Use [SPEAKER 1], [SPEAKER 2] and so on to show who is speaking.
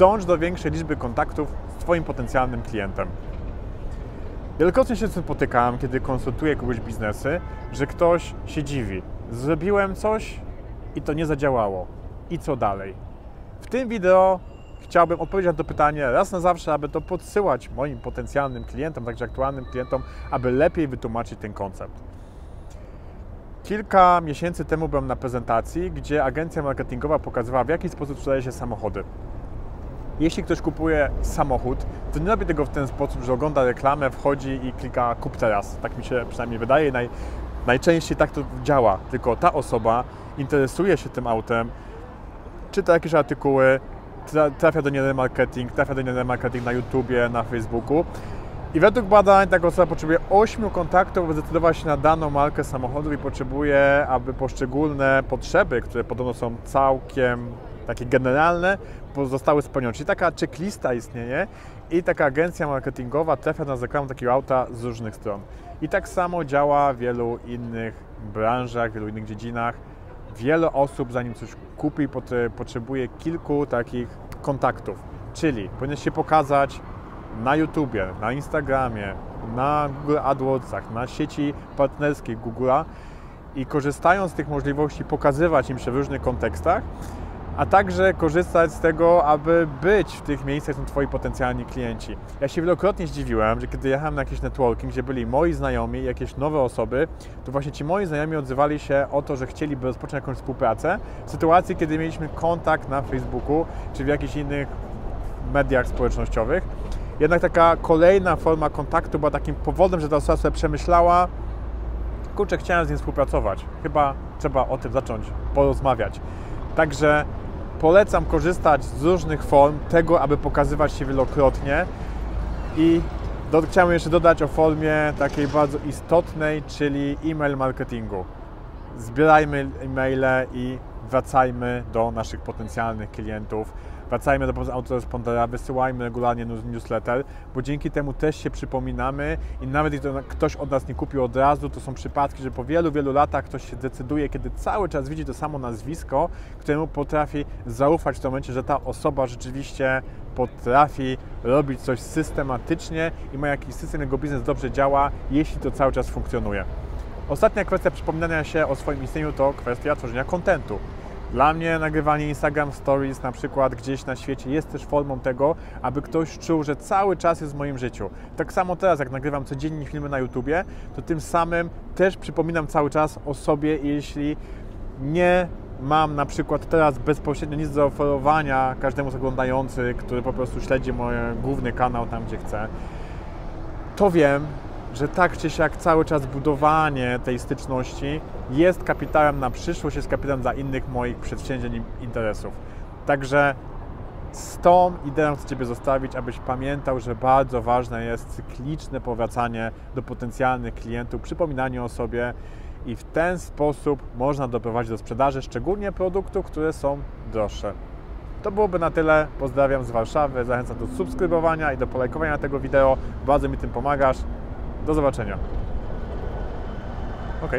[SPEAKER 1] dąż do większej liczby kontaktów z Twoim potencjalnym klientem. Wielokrotnie się z kiedy konsultuję kogoś biznesy, że ktoś się dziwi. Zrobiłem coś i to nie zadziałało. I co dalej? W tym wideo chciałbym odpowiedzieć na to pytanie raz na zawsze, aby to podsyłać moim potencjalnym klientom, także aktualnym klientom, aby lepiej wytłumaczyć ten koncept. Kilka miesięcy temu byłem na prezentacji, gdzie agencja marketingowa pokazywała, w jaki sposób sprzedaje się samochody. Jeśli ktoś kupuje samochód, to nie robi tego w ten sposób, że ogląda reklamę, wchodzi i klika kup teraz. Tak mi się przynajmniej wydaje. Naj, najczęściej tak to działa. Tylko ta osoba interesuje się tym autem, czyta jakieś artykuły, trafia do niej marketing, trafia do niej marketing na YouTubie, na Facebooku. I według badań taka osoba potrzebuje 8 kontaktów, aby zdecydować się na daną markę samochodu i potrzebuje, aby poszczególne potrzeby, które podobno są całkiem takie generalne, zostały spełnione. Czyli taka checklista istnieje i taka agencja marketingowa trafia na reklamę takiego auta z różnych stron. I tak samo działa w wielu innych branżach, w wielu innych dziedzinach. Wiele osób, zanim coś kupi, potrzebuje kilku takich kontaktów. Czyli powinien się pokazać na YouTubie, na Instagramie, na Google AdWordsach, na sieci partnerskiej Google'a i korzystając z tych możliwości pokazywać im się w różnych kontekstach, a także korzystać z tego, aby być w tych miejscach, gdzie są Twoi potencjalni klienci. Ja się wielokrotnie zdziwiłem, że kiedy jechałem na jakiś networking, gdzie byli moi znajomi jakieś nowe osoby, to właśnie ci moi znajomi odzywali się o to, że chcieliby rozpocząć jakąś współpracę w sytuacji, kiedy mieliśmy kontakt na Facebooku czy w jakichś innych mediach społecznościowych. Jednak taka kolejna forma kontaktu była takim powodem, że ta osoba sobie przemyślała, kurczę, chciałem z nim współpracować. Chyba trzeba o tym zacząć porozmawiać. Także polecam korzystać z różnych form tego, aby pokazywać się wielokrotnie i do, chciałem jeszcze dodać o formie takiej bardzo istotnej, czyli e-mail marketingu. Zbierajmy e-maile i wracajmy do naszych potencjalnych klientów Wracajmy do autorespondera, wysyłajmy regularnie newsletter, bo dzięki temu też się przypominamy i nawet jeśli ktoś od nas nie kupił od razu, to są przypadki, że po wielu, wielu latach ktoś się decyduje, kiedy cały czas widzi to samo nazwisko, któremu potrafi zaufać w tym momencie, że ta osoba rzeczywiście potrafi robić coś systematycznie i ma jakiś system, jego biznes dobrze działa, jeśli to cały czas funkcjonuje. Ostatnia kwestia przypominania się o swoim istnieniu to kwestia tworzenia kontentu. Dla mnie nagrywanie Instagram Stories na przykład gdzieś na świecie jest też formą tego, aby ktoś czuł, że cały czas jest w moim życiu. Tak samo teraz, jak nagrywam codziennie filmy na YouTubie, to tym samym też przypominam cały czas o sobie, jeśli nie mam na przykład teraz bezpośrednio nic do zaoferowania każdemu z oglądający, który po prostu śledzi mój główny kanał tam, gdzie chce, to wiem, że tak czy siak cały czas budowanie tej styczności jest kapitałem na przyszłość, jest kapitałem dla innych moich przedsięwzięć i interesów. Także z tą ideą chcę Ciebie zostawić, abyś pamiętał, że bardzo ważne jest cykliczne powracanie do potencjalnych klientów, przypominanie o sobie i w ten sposób można doprowadzić do sprzedaży, szczególnie produktów, które są droższe. To byłoby na tyle. Pozdrawiam z Warszawy. Zachęcam do subskrybowania i do polajkowania tego wideo. Bardzo mi tym pomagasz. Do zobaczenia. Ok.